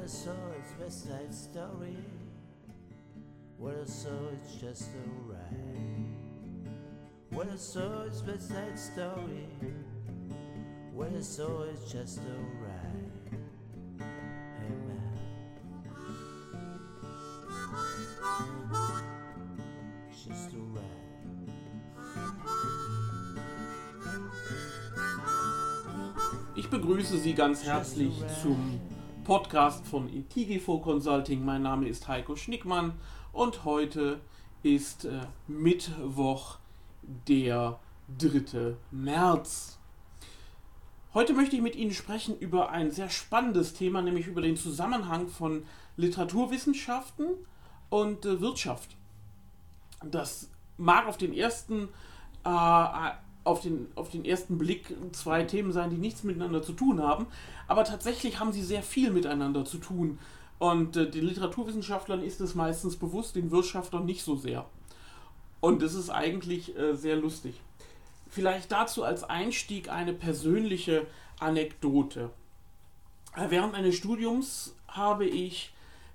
What I saw is West Side Story. What I saw is just a ride. What I saw is West Side Story. What I saw is just a ride. Hey man. Just a ride. Ich begrüße Sie ganz herzlich zum Podcast von Intigifo Consulting. Mein Name ist Heiko Schnickmann und heute ist äh, Mittwoch, der 3. März. Heute möchte ich mit Ihnen sprechen über ein sehr spannendes Thema, nämlich über den Zusammenhang von Literaturwissenschaften und äh, Wirtschaft. Das mag auf den ersten äh, auf den, auf den ersten Blick zwei Themen sein, die nichts miteinander zu tun haben, aber tatsächlich haben sie sehr viel miteinander zu tun. Und äh, den Literaturwissenschaftlern ist es meistens bewusst, den Wirtschaftlern nicht so sehr. Und das ist eigentlich äh, sehr lustig. Vielleicht dazu als Einstieg eine persönliche Anekdote. Äh, Während meines Studiums habe ich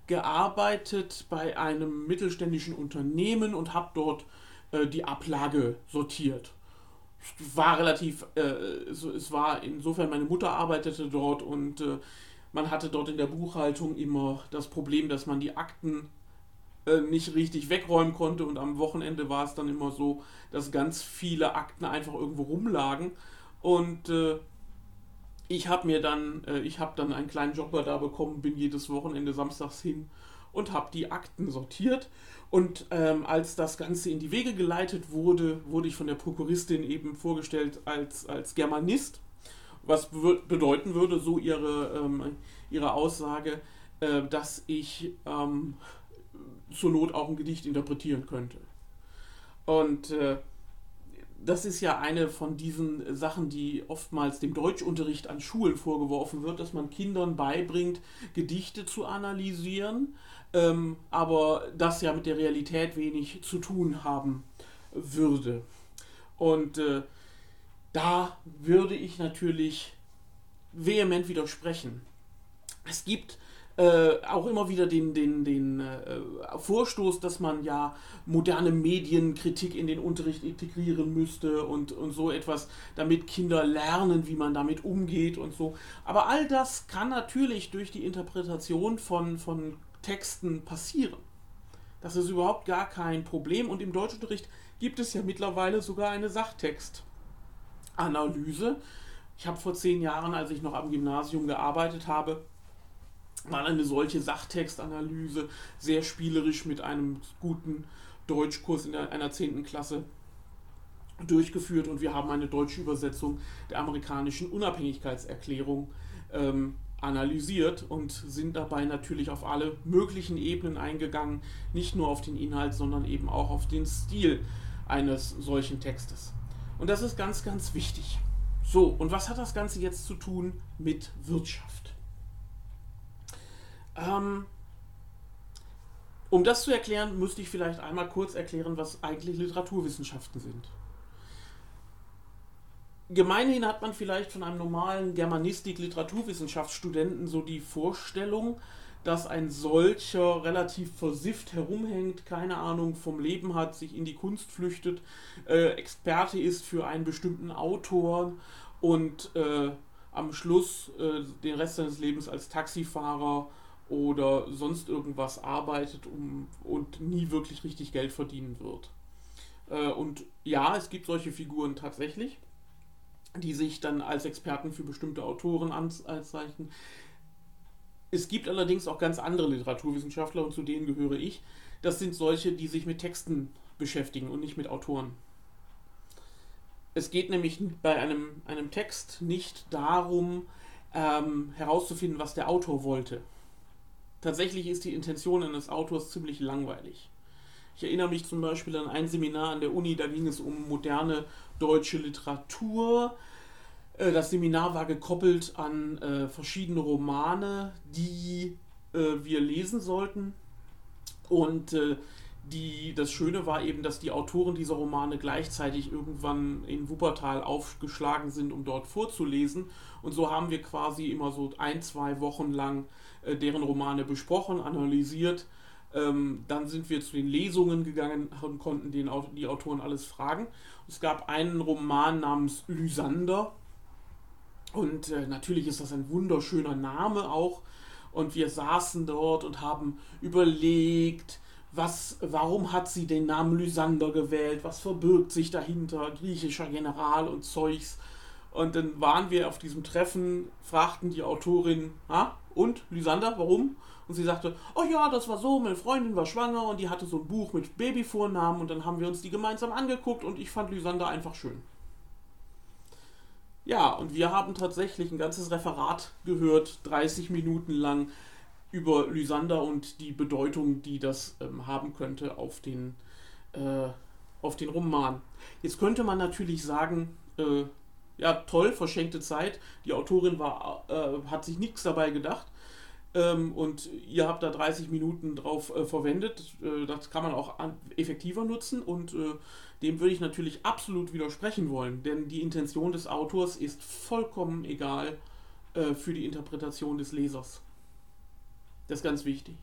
gearbeitet bei einem mittelständischen Unternehmen und habe dort äh, die Ablage sortiert war relativ, äh, so, es war insofern, meine Mutter arbeitete dort und äh, man hatte dort in der Buchhaltung immer das Problem, dass man die Akten äh, nicht richtig wegräumen konnte und am Wochenende war es dann immer so, dass ganz viele Akten einfach irgendwo rumlagen und äh, ich habe mir dann, äh, ich habe dann einen kleinen Jobber da bekommen, bin jedes Wochenende samstags hin und habe die Akten sortiert. Und ähm, als das Ganze in die Wege geleitet wurde, wurde ich von der Prokuristin eben vorgestellt als, als Germanist, was be bedeuten würde, so ihre, ähm, ihre Aussage, äh, dass ich ähm, zur Not auch ein Gedicht interpretieren könnte. Und äh, das ist ja eine von diesen Sachen, die oftmals dem Deutschunterricht an Schulen vorgeworfen wird, dass man Kindern beibringt, Gedichte zu analysieren, ähm, aber das ja mit der Realität wenig zu tun haben würde. Und äh, da würde ich natürlich vehement widersprechen. Es gibt äh, auch immer wieder den, den, den äh, Vorstoß, dass man ja moderne Medienkritik in den Unterricht integrieren müsste und, und so etwas, damit Kinder lernen, wie man damit umgeht und so. Aber all das kann natürlich durch die Interpretation von, von Texten passieren. Das ist überhaupt gar kein Problem und im Deutschunterricht gibt es ja mittlerweile sogar eine Sachtextanalyse. Ich habe vor zehn Jahren, als ich noch am Gymnasium gearbeitet habe, mal eine solche Sachtextanalyse sehr spielerisch mit einem guten Deutschkurs in einer 10. Klasse durchgeführt und wir haben eine deutsche Übersetzung der amerikanischen Unabhängigkeitserklärung ähm, analysiert und sind dabei natürlich auf alle möglichen Ebenen eingegangen, nicht nur auf den Inhalt, sondern eben auch auf den Stil eines solchen Textes. Und das ist ganz, ganz wichtig. So, und was hat das Ganze jetzt zu tun mit Wirtschaft? Ähm, um das zu erklären, müsste ich vielleicht einmal kurz erklären, was eigentlich Literaturwissenschaften sind. Gemeinhin hat man vielleicht von einem normalen Germanistik-Literaturwissenschaftsstudenten so die Vorstellung, dass ein solcher relativ versifft herumhängt, keine Ahnung vom Leben hat, sich in die Kunst flüchtet, äh, Experte ist für einen bestimmten Autor und äh, am Schluss äh, den Rest seines Lebens als Taxifahrer oder sonst irgendwas arbeitet um, und nie wirklich richtig Geld verdienen wird. Äh, und ja, es gibt solche Figuren tatsächlich, die sich dann als Experten für bestimmte Autoren anzeichnen. Es gibt allerdings auch ganz andere Literaturwissenschaftler und zu denen gehöre ich. Das sind solche, die sich mit Texten beschäftigen und nicht mit Autoren. Es geht nämlich bei einem, einem Text nicht darum, ähm, herauszufinden, was der Autor wollte Tatsächlich ist die Intention eines Autors ziemlich langweilig. Ich erinnere mich zum Beispiel an ein Seminar an der Uni, da ging es um moderne deutsche Literatur. Äh, das Seminar war gekoppelt an äh, verschiedene Romane, die äh, wir lesen sollten. Und die, das Schöne war eben, dass die Autoren dieser Romane gleichzeitig irgendwann in Wuppertal aufgeschlagen sind, um dort vorzulesen. Und so haben wir quasi immer so ein, zwei Wochen lang äh, deren Romane besprochen, analysiert. Ähm, dann sind wir zu den Lesungen gegangen und konnten den, die Autoren alles fragen. Es gab einen Roman namens Lysander. Und äh, natürlich ist das ein wunderschöner Name auch. Und wir saßen dort und haben überlegt, was, warum hat sie den Namen Lysander gewählt, was verbirgt sich dahinter, griechischer General und Zeugs. Und dann waren wir auf diesem Treffen, fragten die Autorin, ah, und Lysander, warum? Und sie sagte, oh ja, das war so, meine Freundin war schwanger und die hatte so ein Buch mit Babyvornamen und dann haben wir uns die gemeinsam angeguckt und ich fand Lysander einfach schön. Ja, und wir haben tatsächlich ein ganzes Referat gehört, 30 Minuten lang, über Lysander und die Bedeutung, die das ähm, haben könnte auf den, äh, auf den Roman. Jetzt könnte man natürlich sagen, äh, ja toll, verschenkte Zeit. Die Autorin war, äh, hat sich nichts dabei gedacht. Ähm, und ihr habt da 30 Minuten drauf äh, verwendet. Äh, das kann man auch effektiver nutzen und äh, dem würde ich natürlich absolut widersprechen wollen, denn die Intention des Autors ist vollkommen egal für die Interpretation des Lesers. Das ist ganz wichtig.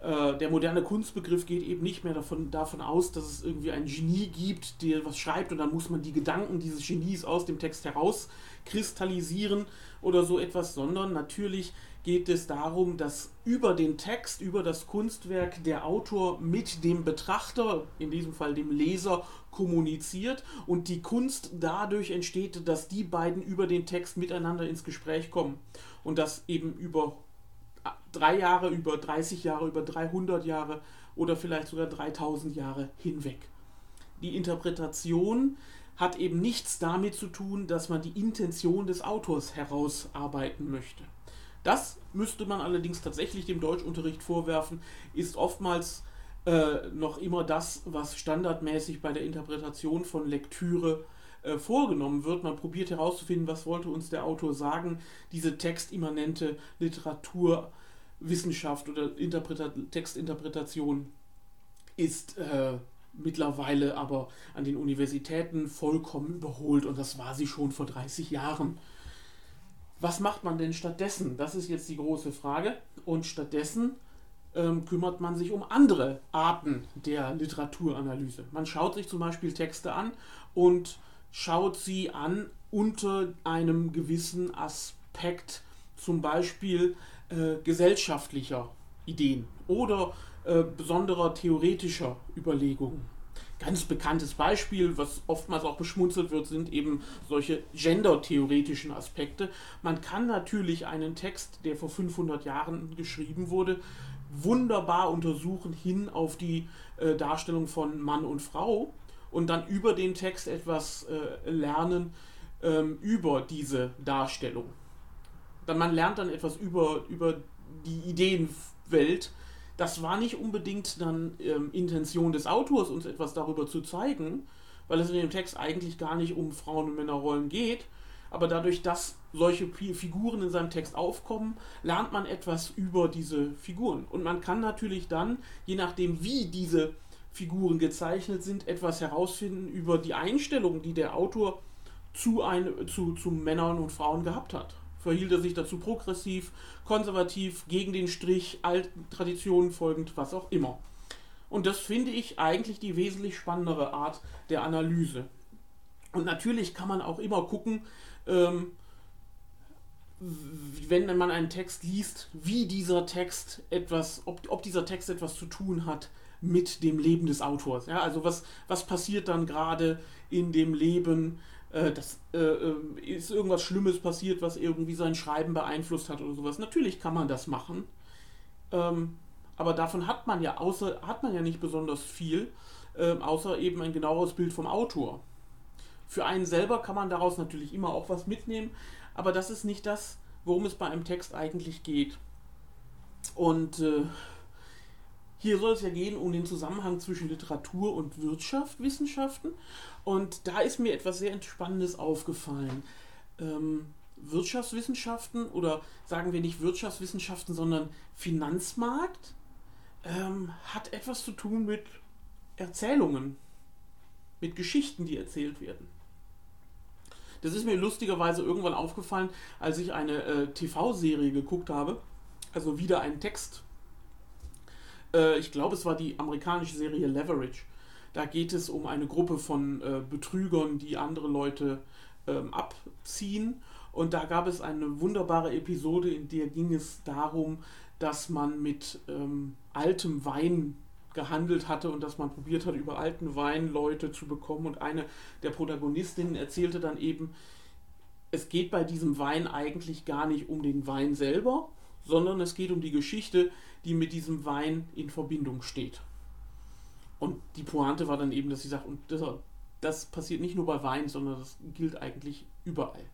Äh, der moderne Kunstbegriff geht eben nicht mehr davon, davon aus, dass es irgendwie ein Genie gibt, der was schreibt und dann muss man die Gedanken dieses Genies aus dem Text herauskristallisieren oder so etwas, sondern natürlich geht es darum, dass über den Text, über das Kunstwerk der Autor mit dem Betrachter, in diesem Fall dem Leser, kommuniziert und die Kunst dadurch entsteht, dass die beiden über den Text miteinander ins Gespräch kommen und das eben über drei Jahre, über 30 Jahre, über 300 Jahre oder vielleicht sogar 3000 Jahre hinweg. Die Interpretation hat eben nichts damit zu tun, dass man die Intention des Autors herausarbeiten möchte. Das müsste man allerdings tatsächlich dem Deutschunterricht vorwerfen, ist oftmals äh, noch immer das, was standardmäßig bei der Interpretation von Lektüre äh, vorgenommen wird. Man probiert herauszufinden, was wollte uns der Autor sagen. Diese textimmanente Literatur Wissenschaft oder Interpreta Textinterpretation ist äh, mittlerweile aber an den Universitäten vollkommen überholt und das war sie schon vor 30 Jahren. Was macht man denn stattdessen? Das ist jetzt die große Frage. Und stattdessen ähm, kümmert man sich um andere Arten der Literaturanalyse. Man schaut sich zum Beispiel Texte an und schaut sie an unter einem gewissen Aspekt, zum Beispiel äh, gesellschaftlicher Ideen oder äh, besonderer theoretischer Überlegungen. Ganz bekanntes Beispiel, was oftmals auch beschmunzelt wird, sind eben solche gendertheoretischen Aspekte. Man kann natürlich einen Text, der vor 500 Jahren geschrieben wurde, wunderbar untersuchen hin auf die äh, Darstellung von Mann und Frau und dann über den Text etwas äh, lernen ähm, über diese Darstellung dann man lernt dann etwas über, über die Ideenwelt. Das war nicht unbedingt dann ähm, Intention des Autors, uns etwas darüber zu zeigen, weil es in dem Text eigentlich gar nicht um Frauen- und Männerrollen geht. Aber dadurch, dass solche Figuren in seinem Text aufkommen, lernt man etwas über diese Figuren. Und man kann natürlich dann, je nachdem, wie diese Figuren gezeichnet sind, etwas herausfinden über die Einstellung, die der Autor zu, ein, zu, zu Männern und Frauen gehabt hat verhielt er sich dazu progressiv, konservativ, gegen den Strich, alten Traditionen folgend, was auch immer. Und das finde ich eigentlich die wesentlich spannendere Art der Analyse. Und natürlich kann man auch immer gucken, ähm, wenn man einen Text liest, wie dieser Text etwas, ob, ob dieser Text etwas zu tun hat mit dem Leben des Autors. Ja, also was, was passiert dann gerade in dem Leben äh, das äh, äh, ist irgendwas Schlimmes passiert, was irgendwie sein Schreiben beeinflusst hat oder sowas. Natürlich kann man das machen. Ähm, aber davon hat man ja außer hat man ja nicht besonders viel, äh, außer eben ein genaueres Bild vom Autor. Für einen selber kann man daraus natürlich immer auch was mitnehmen, aber das ist nicht das, worum es bei einem Text eigentlich geht. Und äh, hier soll es ja gehen um den Zusammenhang zwischen Literatur und Wirtschaft, Wissenschaften. Und da ist mir etwas sehr Spannendes aufgefallen. Ähm, Wirtschaftswissenschaften oder sagen wir nicht Wirtschaftswissenschaften, sondern Finanzmarkt ähm, hat etwas zu tun mit Erzählungen, mit Geschichten, die erzählt werden. Das ist mir lustigerweise irgendwann aufgefallen, als ich eine äh, TV-Serie geguckt habe. Also wieder ein Text. Äh, ich glaube, es war die amerikanische Serie Leverage. Da geht es um eine Gruppe von äh, Betrügern, die andere Leute ähm, abziehen. Und da gab es eine wunderbare Episode, in der ging es darum, dass man mit ähm, altem Wein gehandelt hatte und dass man probiert hat, über alten Wein Leute zu bekommen. Und eine der Protagonistinnen erzählte dann eben, es geht bei diesem Wein eigentlich gar nicht um den Wein selber, sondern es geht um die Geschichte, die mit diesem Wein in Verbindung steht. Und die Pointe war dann eben, dass sie sagt, und das, das passiert nicht nur bei Wein, sondern das gilt eigentlich überall.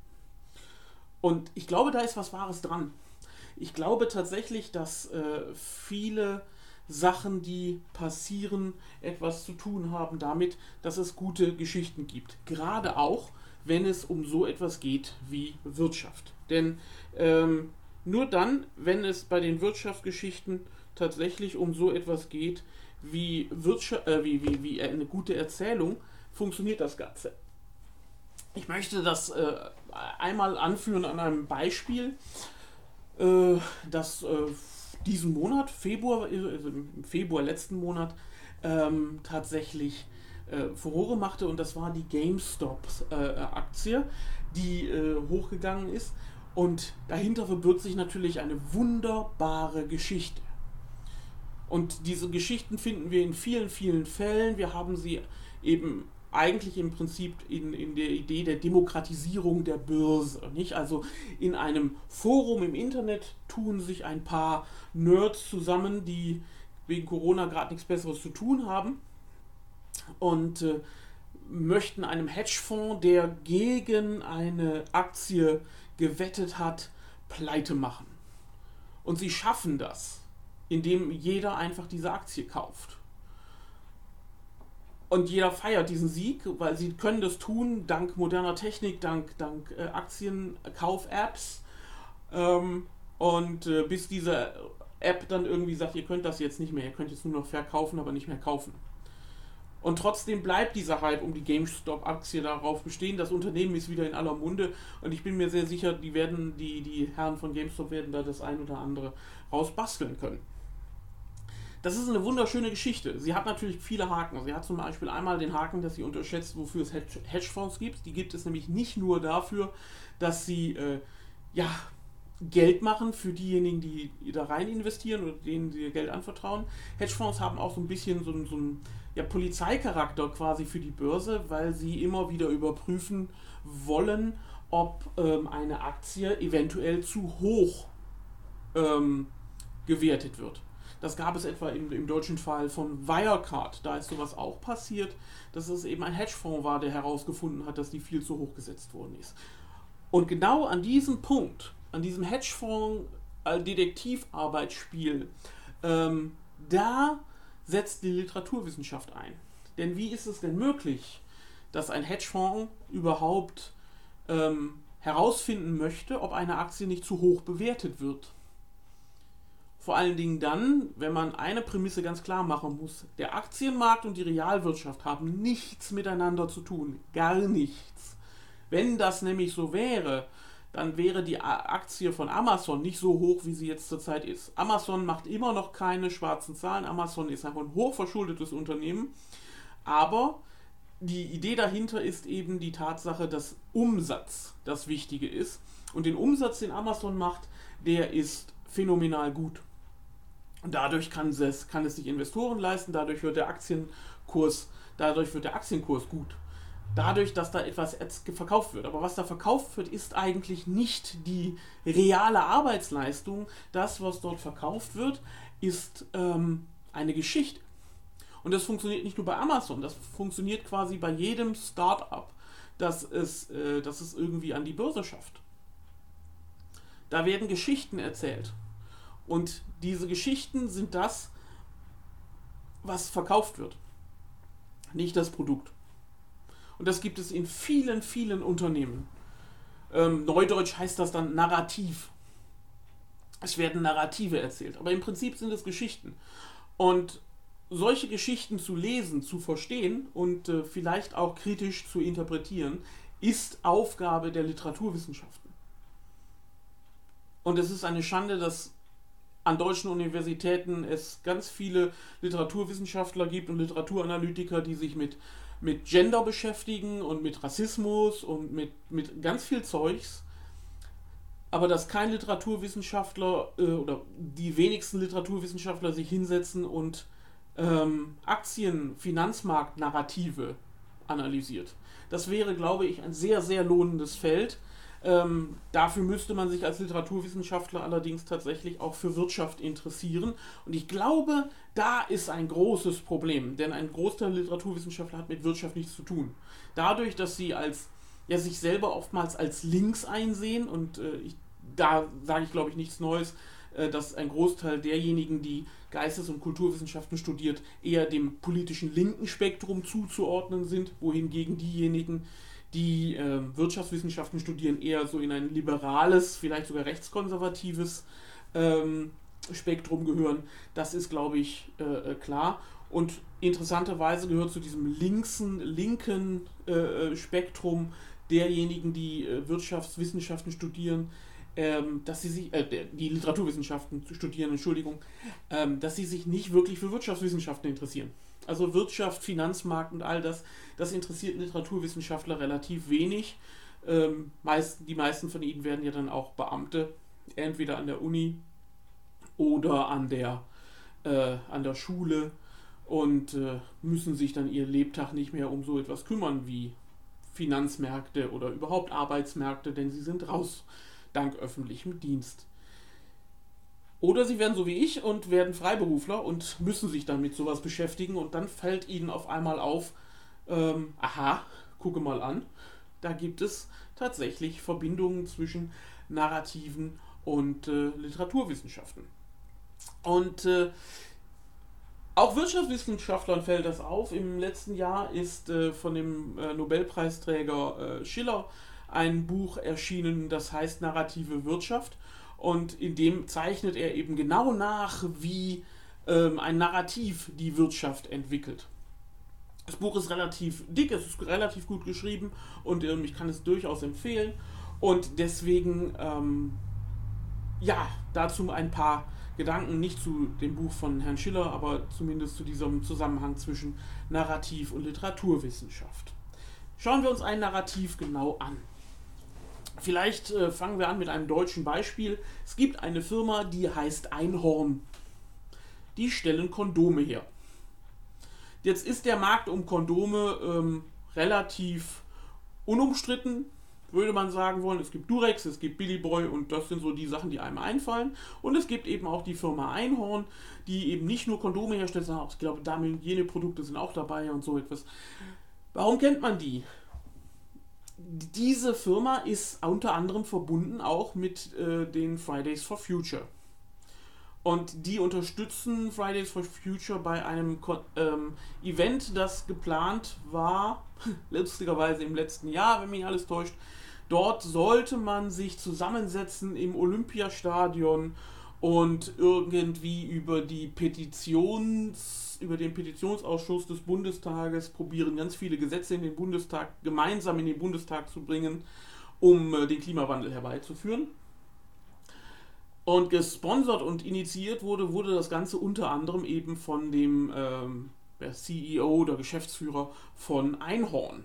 Und ich glaube, da ist was Wahres dran. Ich glaube tatsächlich, dass äh, viele Sachen, die passieren, etwas zu tun haben damit, dass es gute Geschichten gibt. Gerade auch, wenn es um so etwas geht wie Wirtschaft. Denn ähm, nur dann, wenn es bei den Wirtschaftsgeschichten tatsächlich um so etwas geht wie, Wirtschaft, äh, wie, wie, wie eine gute Erzählung, funktioniert das Ganze. Ich möchte das äh, einmal anführen an einem Beispiel, äh, das äh, diesen Monat, Februar, also im Februar letzten Monat, ähm, tatsächlich äh, Furore machte und das war die GameStop-Aktie, äh, die äh, hochgegangen ist. Und dahinter verbirgt sich natürlich eine wunderbare Geschichte. Und diese Geschichten finden wir in vielen, vielen Fällen. Wir haben sie eben eigentlich im Prinzip in, in der Idee der Demokratisierung der Börse. Nicht? Also in einem Forum im Internet tun sich ein paar Nerds zusammen, die wegen Corona gerade nichts Besseres zu tun haben und äh, möchten einem Hedgefonds, der gegen eine Aktie gewettet hat, pleite machen. Und sie schaffen das, indem jeder einfach diese Aktie kauft. Und jeder feiert diesen Sieg, weil sie können das tun, dank moderner Technik, dank, dank äh, Aktienkauf-Apps. Ähm, und äh, bis diese App dann irgendwie sagt, ihr könnt das jetzt nicht mehr, ihr könnt jetzt nur noch verkaufen, aber nicht mehr kaufen. Und trotzdem bleibt die Sache halt um die GameStop-Aktie darauf bestehen. Das Unternehmen ist wieder in aller Munde und ich bin mir sehr sicher, die werden, die, die Herren von GameStop werden da das ein oder andere rausbasteln können. Das ist eine wunderschöne Geschichte. Sie hat natürlich viele Haken. Sie hat zum Beispiel einmal den Haken, dass sie unterschätzt, wofür es Hedgefonds gibt. Die gibt es nämlich nicht nur dafür, dass sie äh, ja, Geld machen für diejenigen, die da rein investieren oder denen sie ihr Geld anvertrauen. Hedgefonds haben auch so ein bisschen so, so einen ja, Polizeicharakter quasi für die Börse, weil sie immer wieder überprüfen wollen, ob ähm, eine Aktie eventuell zu hoch ähm, gewertet wird. Das gab es etwa im, im, deutschen Fall von Wirecard. Da ist sowas auch passiert, dass es eben ein Hedgefonds war, der herausgefunden hat, dass die viel zu hoch gesetzt worden ist. Und genau an diesem Punkt, an diesem Hedgefonds-Detektivarbeitsspiel, ähm, da setzt die Literaturwissenschaft ein. Denn wie ist es denn möglich, dass ein Hedgefonds überhaupt ähm, herausfinden möchte, ob eine Aktie nicht zu hoch bewertet wird? Vor allen Dingen dann, wenn man eine Prämisse ganz klar machen muss. Der Aktienmarkt und die Realwirtschaft haben nichts miteinander zu tun. Gar nichts. Wenn das nämlich so wäre, dann wäre die Aktie von Amazon nicht so hoch, wie sie jetzt zurzeit ist. Amazon macht immer noch keine schwarzen Zahlen. Amazon ist einfach ein hochverschuldetes Unternehmen. Aber die Idee dahinter ist eben die Tatsache, dass Umsatz das Wichtige ist. Und den Umsatz, den Amazon macht, der ist phänomenal gut. Und dadurch kann es, kann es sich Investoren leisten, dadurch wird der Aktienkurs, dadurch wird der Aktienkurs gut. Dadurch, dass da etwas verkauft wird. Aber was da verkauft wird, ist eigentlich nicht die reale Arbeitsleistung. Das, was dort verkauft wird, ist ähm, eine Geschichte. Und das funktioniert nicht nur bei Amazon, das funktioniert quasi bei jedem Startup, das es, äh, das es irgendwie an die Börse schafft. Da werden Geschichten erzählt. Und diese Geschichten sind das, was verkauft wird, nicht das Produkt. Und das gibt es in vielen, vielen Unternehmen. Ähm, Neudeutsch heißt das dann Narrativ. Es werden Narrative erzählt, aber im Prinzip sind es Geschichten. Und solche Geschichten zu lesen, zu verstehen und äh, vielleicht auch kritisch zu interpretieren, ist Aufgabe der Literaturwissenschaften. Und es ist eine Schande, dass an deutschen Universitäten es ganz viele Literaturwissenschaftler gibt und Literaturanalytiker, die sich mit, mit Gender beschäftigen und mit Rassismus und mit, mit ganz viel Zeugs. Aber dass kein Literaturwissenschaftler äh, oder die wenigsten Literaturwissenschaftler sich hinsetzen und ähm, Aktien, Finanzmarkt-Narrative analysiert. Das wäre, glaube ich, ein sehr, sehr lohnendes Feld ähm, dafür müsste man sich als Literaturwissenschaftler allerdings tatsächlich auch für Wirtschaft interessieren. Und ich glaube, da ist ein großes Problem, denn ein Großteil der Literaturwissenschaftler hat mit Wirtschaft nichts zu tun. Dadurch, dass sie als ja, sich selber oftmals als links einsehen und äh, ich, da sage ich glaube ich nichts Neues, äh, dass ein Großteil derjenigen, die Geistes- und Kulturwissenschaften studiert, eher dem politischen linken Spektrum zuzuordnen sind, wohingegen diejenigen, die äh, Wirtschaftswissenschaften studieren, eher so in ein liberales, vielleicht sogar rechtskonservatives ähm, Spektrum gehören. Das ist, glaube ich, äh, äh, klar. Und interessanterweise gehört zu diesem linksen, linken äh, äh Spektrum derjenigen, die äh, Wirtschaftswissenschaften studieren, ähm, dass sie sich, die Literaturwissenschaften studieren, Entschuldigung, ähm, dass sie sich nicht wirklich für Wirtschaftswissenschaften interessieren. Also Wirtschaft, Finanzmarkt und all das, das interessiert Literaturwissenschaftler relativ wenig. Ähm, meist, die meisten von ihnen werden ja dann auch Beamte, entweder an der Uni oder an der, äh, an der Schule und äh, müssen sich dann ihr Lebtag nicht mehr um so etwas kümmern wie Finanzmärkte oder überhaupt Arbeitsmärkte, denn sie sind raus dank öffentlichem Dienst. Oder sie werden so wie ich und werden Freiberufler und müssen sich dann mit sowas beschäftigen und dann fällt ihnen auf einmal auf, ähm, aha, gucke mal an, da gibt es tatsächlich Verbindungen zwischen Narrativen und äh, Literaturwissenschaften. Und äh, auch Wirtschaftswissenschaftlern fällt das auf. Im letzten Jahr ist äh, von dem äh, Nobelpreisträger äh, Schiller ein Buch erschienen, das heißt Narrative Wirtschaft und in dem zeichnet er eben genau nach, wie ähm, ein Narrativ die Wirtschaft entwickelt. Das Buch ist relativ dick, es ist relativ gut geschrieben und ähm, ich kann es durchaus empfehlen. Und deswegen, ähm, ja, dazu ein paar Gedanken, nicht zu dem Buch von Herrn Schiller, aber zumindest zu diesem Zusammenhang zwischen Narrativ und Literaturwissenschaft. Schauen wir uns ein Narrativ genau an. Vielleicht äh, fangen wir an mit einem deutschen Beispiel. Es gibt eine Firma, die heißt Einhorn. Die stellen Kondome her. Jetzt ist der Markt um Kondome ähm, relativ unumstritten, würde man sagen wollen. Es gibt Durex, es gibt Billy Boy und das sind so die Sachen, die einem einfallen. Und es gibt eben auch die Firma Einhorn, die eben nicht nur Kondome herstellt, sondern auch, ich glaube, Damenhygieneprodukte sind auch dabei und so etwas. Warum kennt man die? Diese Firma ist unter anderem verbunden auch mit äh, den Fridays for Future. Und die unterstützen Fridays for Future bei einem ähm, Event, das geplant war, lustigerweise im letzten Jahr, wenn mich alles täuscht. Dort sollte man sich zusammensetzen im Olympiastadion und irgendwie über die Petitions über den Petitionsausschuss des Bundestages probieren, ganz viele Gesetze in den Bundestag gemeinsam in den Bundestag zu bringen, um äh, den Klimawandel herbeizuführen. Und gesponsert und initiiert wurde, wurde das Ganze unter anderem eben von dem ähm, CEO oder Geschäftsführer von Einhorn.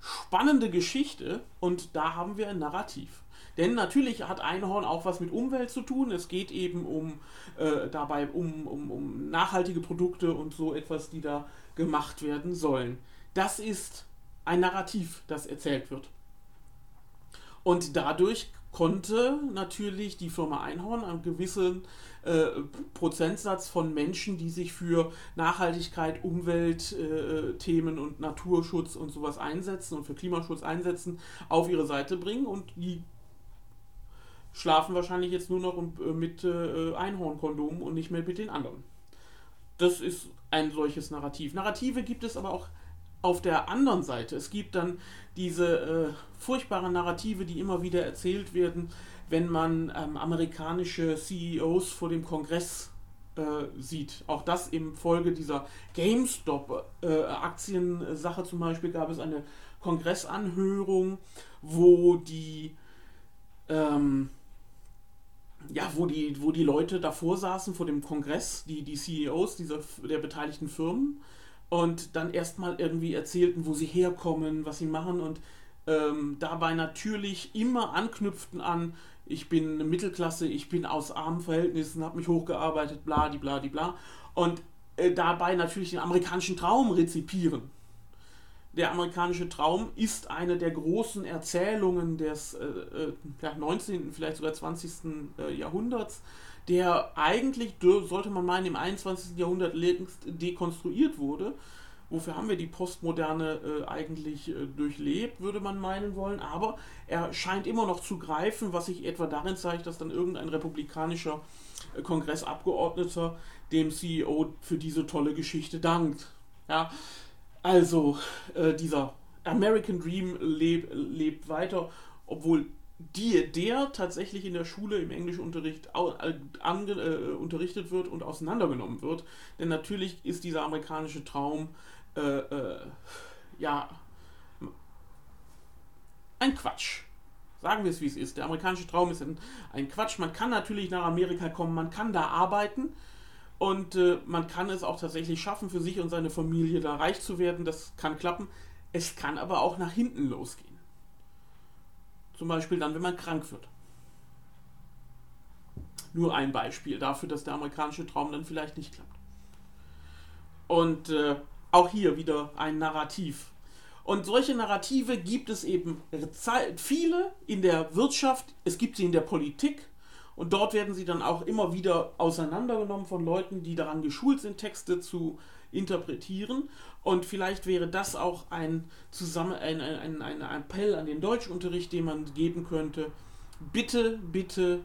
Spannende Geschichte und da haben wir ein Narrativ. Denn natürlich hat Einhorn auch was mit Umwelt zu tun. Es geht eben um äh, dabei um, um, um nachhaltige Produkte und so etwas, die da gemacht werden sollen. Das ist ein Narrativ, das erzählt wird. Und dadurch konnte natürlich die Firma Einhorn einen gewissen äh, Prozentsatz von Menschen, die sich für Nachhaltigkeit, Umweltthemen äh, und Naturschutz und sowas einsetzen und für Klimaschutz einsetzen, auf ihre Seite bringen. Und die schlafen wahrscheinlich jetzt nur noch äh, mit äh, Einhornkondomen und nicht mehr mit den anderen. Das ist ein solches Narrativ. Narrative gibt es aber auch auf der anderen Seite. Es gibt dann diese äh, furchtbaren Narrative, die immer wieder erzählt werden, wenn man ähm, amerikanische CEOs vor dem Kongress äh, sieht. Auch das im Folge dieser GameStop-Aktiensache äh, zum Beispiel gab es eine Kongressanhörung, wo die ähm, ja, wo die, wo die Leute davor saßen vor dem Kongress, die, die CEOs dieser, der beteiligten Firmen und dann erstmal irgendwie erzählten, wo sie herkommen, was sie machen und ähm, dabei natürlich immer anknüpften an, ich bin eine Mittelklasse, ich bin aus armen Verhältnissen, habe mich hochgearbeitet, bla, die, bla, die, bla. Und äh, dabei natürlich den amerikanischen Traum rezipieren. Der amerikanische Traum ist eine der großen Erzählungen des äh, äh, 19., vielleicht sogar 20. Äh, Jahrhunderts, der eigentlich, sollte man meinen, im 21. Jahrhundert längst dekonstruiert wurde wofür haben wir die Postmoderne äh, eigentlich äh, durchlebt, würde man meinen wollen. Aber er scheint immer noch zu greifen, was sich etwa darin zeigt, dass dann irgendein republikanischer äh, Kongressabgeordneter dem CEO für diese tolle Geschichte dankt. Ja, also äh, dieser American Dream leb, lebt weiter, obwohl die, der tatsächlich in der Schule im Englischunterricht äh, ange, äh, unterrichtet wird und auseinandergenommen wird. Denn natürlich ist dieser amerikanische Traum äh, äh, ja, ein Quatsch. Sagen wir es, wie es ist. Der amerikanische Traum ist ein, ein Quatsch. Man kann natürlich nach Amerika kommen, man kann da arbeiten und äh, man kann es auch tatsächlich schaffen, für sich und seine Familie da reich zu werden. Das kann klappen. Es kann aber auch nach hinten losgehen. Zum Beispiel dann, wenn man krank wird. Nur ein Beispiel dafür, dass der amerikanische Traum dann vielleicht nicht klappt. Und äh, auch hier wieder ein Narrativ. Und solche Narrative gibt es eben viele in der Wirtschaft, es gibt sie in der Politik und dort werden sie dann auch immer wieder auseinandergenommen von Leuten, die daran geschult sind, Texte zu interpretieren. Und vielleicht wäre das auch ein, Zusammen ein, ein, ein, ein Appell an den Deutschunterricht, den man geben könnte. Bitte, bitte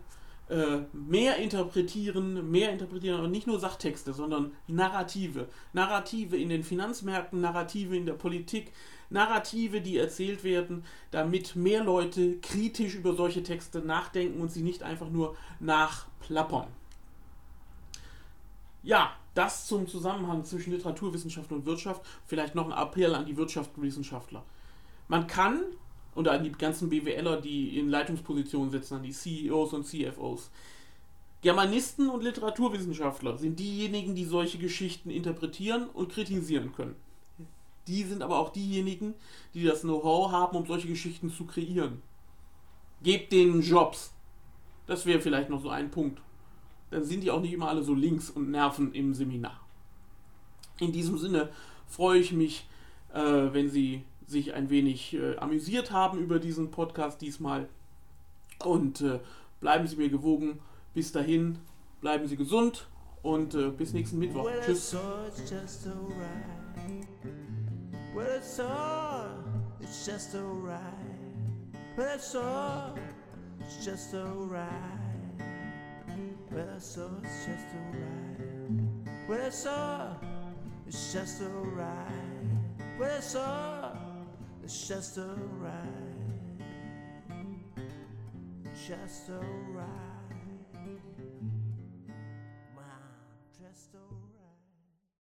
äh, mehr interpretieren, mehr interpretieren, aber nicht nur Sachtexte, sondern Narrative. Narrative in den Finanzmärkten, Narrative in der Politik, Narrative, die erzählt werden, damit mehr Leute kritisch über solche Texte nachdenken und sie nicht einfach nur nachplappern. Ja, das zum Zusammenhang zwischen Literaturwissenschaft und Wirtschaft. Vielleicht noch ein Appell an die Wirtschaftswissenschaftler. Man kann und an die ganzen BWLer, die in Leitungspositionen sitzen, an die CEOs und CFOs. Germanisten und Literaturwissenschaftler sind diejenigen, die solche Geschichten interpretieren und kritisieren können. Die sind aber auch diejenigen, die das Know-how haben, um solche Geschichten zu kreieren. Gebt denen Jobs. Das wäre vielleicht noch so ein Punkt. Dann sind die auch nicht immer alle so links und nerven im Seminar. In diesem Sinne freue ich mich, äh, wenn Sie sich ein wenig äh, amüsiert haben über diesen Podcast diesmal. Und äh, bleiben Sie mir gewogen. Bis dahin, bleiben Sie gesund und äh, bis nächsten Mittwoch. Well, Tschüss. Well, it's all, it's just alright. Well, it's all. It's just alright. Just alright.